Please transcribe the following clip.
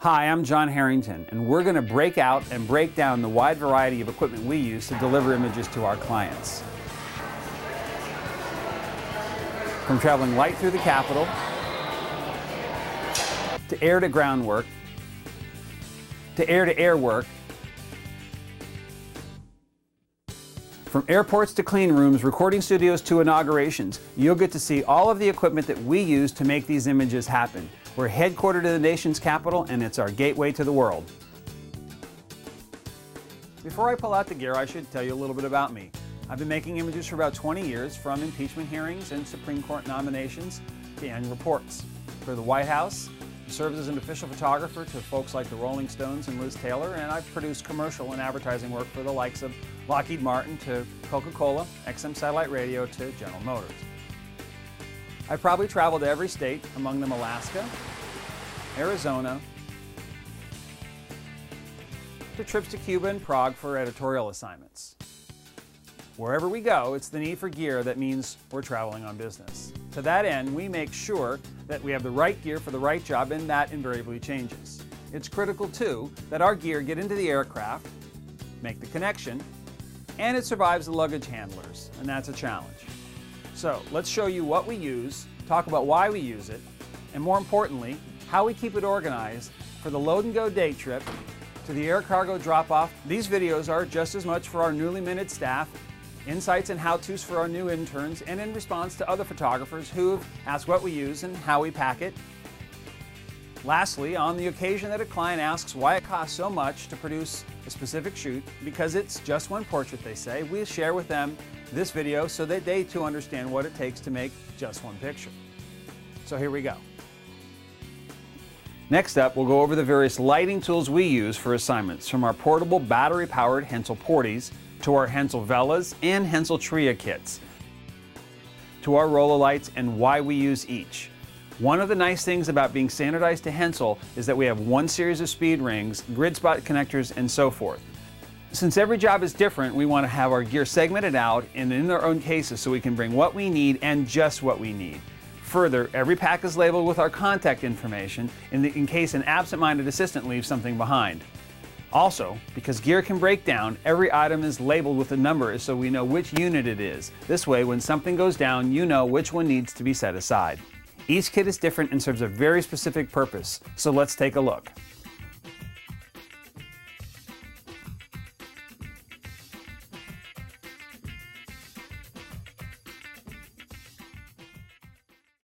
Hi, I'm John Harrington, and we're going to break out and break down the wide variety of equipment we use to deliver images to our clients. From traveling light through the Capitol, to air to ground work, to air to air work, From airports to clean rooms, recording studios to inaugurations, you'll get to see all of the equipment that we use to make these images happen. We're headquartered in the nation's capital and it's our gateway to the world. Before I pull out the gear, I should tell you a little bit about me. I've been making images for about 20 years, from impeachment hearings and Supreme Court nominations to annual reports. For the White House, served as an official photographer to folks like the Rolling Stones and Liz Taylor, and I've produced commercial and advertising work for the likes of Lockheed Martin to Coca-Cola, XM Satellite Radio to General Motors. I've probably traveled to every state, among them Alaska, Arizona, to trips to Cuba and Prague for editorial assignments. Wherever we go, it's the need for gear that means we're traveling on business. To that end, we make sure that we have the right gear for the right job, and that invariably changes. It's critical, too, that our gear get into the aircraft, make the connection, and it survives the luggage handlers, and that's a challenge. So let's show you what we use, talk about why we use it, and more importantly, how we keep it organized for the load and go day trip to the air cargo drop off. These videos are just as much for our newly minted staff insights and how-tos for our new interns, and in response to other photographers who've asked what we use and how we pack it. Lastly, on the occasion that a client asks why it costs so much to produce a specific shoot, because it's just one portrait, they say, we share with them this video so that they too understand what it takes to make just one picture. So here we go. Next up, we'll go over the various lighting tools we use for assignments, from our portable battery-powered Hensel Porties to our Hensel Velas and Hensel Tria kits, to our Rololights and why we use each. One of the nice things about being standardized to Hensel is that we have one series of speed rings, grid spot connectors, and so forth. Since every job is different, we want to have our gear segmented out and in their own cases so we can bring what we need and just what we need. Further, every pack is labeled with our contact information in, the, in case an absent-minded assistant leaves something behind. Also, because gear can break down, every item is labeled with a number so we know which unit it is. This way, when something goes down, you know which one needs to be set aside. Each kit is different and serves a very specific purpose, so let's take a look.